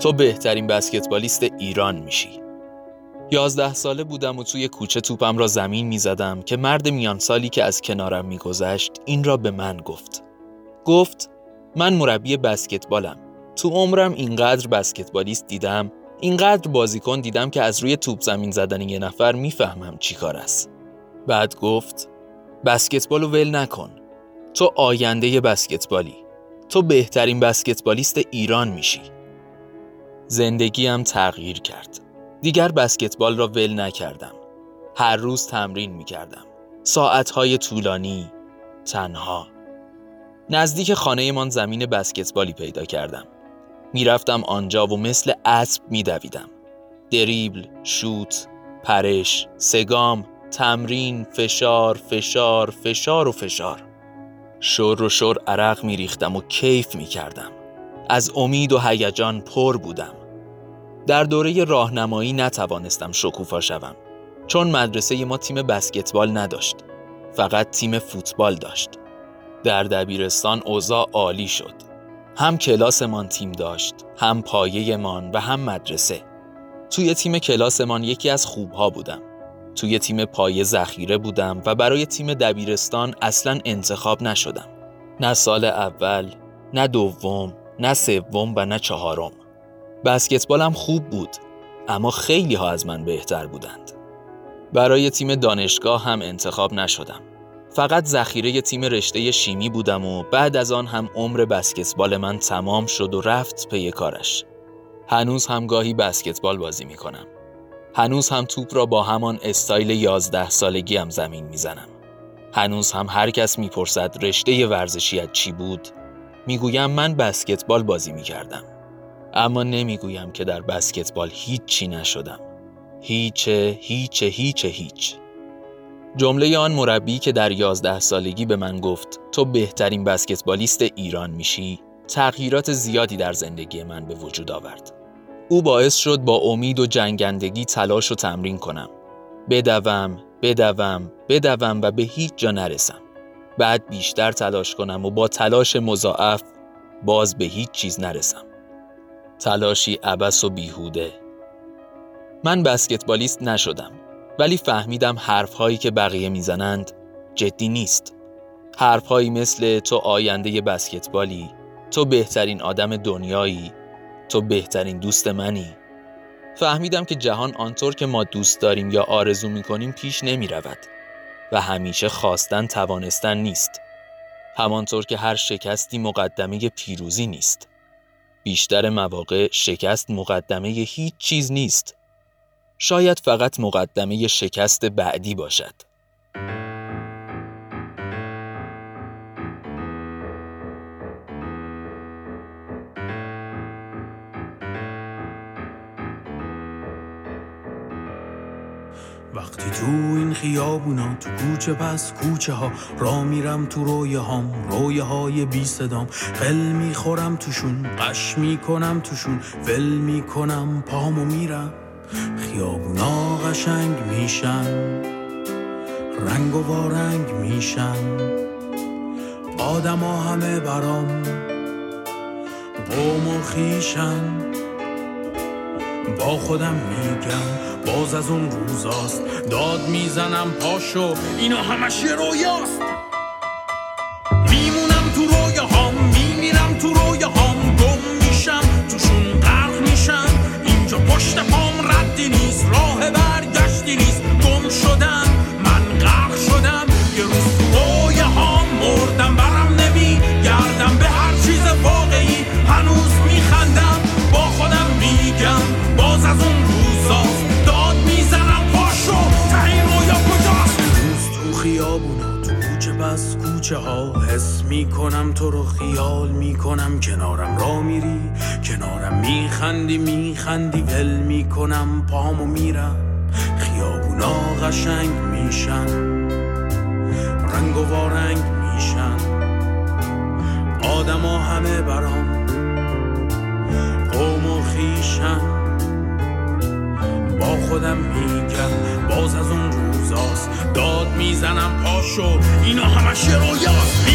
تو بهترین بسکتبالیست ایران میشی. یازده ساله بودم و توی کوچه توپم را زمین می‌زدم که مرد میان سالی که از کنارم میگذشت این را به من گفت. گفت من مربی بسکتبالم. تو عمرم اینقدر بسکتبالیست دیدم اینقدر بازیکن دیدم که از روی توپ زمین زدن یه نفر می‌فهمم چی کار است. بعد گفت بسکتبالو ول نکن. تو آینده بسکتبالی. تو بهترین بسکتبالیست ایران میشی. زندگیم تغییر کرد. دیگر بسکتبال را ول نکردم. هر روز تمرین می‌کردم. ساعتهای طولانی تنها. نزدیک خانهمان زمین بسکتبالی پیدا کردم. می‌رفتم آنجا و مثل اسب میدویدم. دریبل، شوت، پرش، سگام، تمرین، فشار، فشار، فشار و فشار. شور و شور عرق میریختم و کیف می‌کردم. از امید و هیجان پر بودم. در دوره راهنمایی نتوانستم شکوفا شوم چون مدرسه ما تیم بسکتبال نداشت فقط تیم فوتبال داشت. در دبیرستان اوضاع عالی شد. هم کلاسمان تیم داشت هم پایهمان و هم مدرسه. توی تیم کلاسمان یکی از خوبها بودم. توی تیم پایه ذخیره بودم و برای تیم دبیرستان اصلا انتخاب نشدم. نه سال اول نه دوم نه سوم و نه چهارم. بسکتبالم خوب بود اما خیلی ها از من بهتر بودند. برای تیم دانشگاه هم انتخاب نشدم. فقط ذخیره تیم رشته شیمی بودم و بعد از آن هم عمر بسکتبال من تمام شد و رفت پی کارش. هنوز هم گاهی بسکتبال بازی می کنم هنوز هم توپ را با همان استایل یازده سالگی هم زمین می‌زنم. هنوز هم هر کس می‌پرسد رشته ورزشیت چی بود؟ می‌گویم من بسکتبال بازی می‌کردم. اما نمی‌گویم که در بسکتبال هیچ چی نشدم. هیچ هیچ هیچ هیچ. جمله آن مربی که در یازده سالگی به من گفت تو بهترین بسکتبالیست ایران میشی تغییرات زیادی در زندگی من به وجود آورد. او باعث شد با امید و جنگندگی تلاش و تمرین کنم. بدوم، بدوم، بدوم و به هیچ جا نرسم. بعد بیشتر تلاش کنم و با تلاش مضاعف باز به هیچ چیز نرسم. تلاشی عبس و بیهوده. من بسکتبالیست نشدم ولی فهمیدم حرفهایی که بقیه می‌زنند جدی نیست. حرفهایی مثل تو آینده بسکتبالی، تو بهترین آدم دنیایی، تو بهترین دوست منی فهمیدم که جهان آنطور که ما دوست داریم یا آرزو می‌کنیم پیش نمی رود و همیشه خواستن توانستن نیست همانطور که هر شکستی مقدمه پیروزی نیست بیشتر مواقع شکست مقدمه هیچ چیز نیست. شاید فقط مقدمه شکست بعدی باشد. وقتی تو این خیابونا تو کوچه پس کوچه ها را میرم تو رویه هام رویه های بی صدام. قل می‌خورم توشون قش می‌کنم توشون ول می‌کنم پامو میرم. خیابونا قشنگ میشن رنگ و وارنگ میشن. آدما همه برام قوم و خیشن. با خودم میگم باز از اون روزاست. داد می‌زنم پاشو اینا همش یه رویاست. کوچه ها حس می‌کنم تو رو خیال می‌کنم. کنارم را میری کنارم میخندی میخندی. ول می‌کنم پامو میرم. خیابونا قشنگ میشن. رنگ و وارنگ میشن. آدما همه برام. قوم و خیشن. خودم میگم. باز از اون روزاست. داد می‌زنم پاشو. اینا همش رویاست.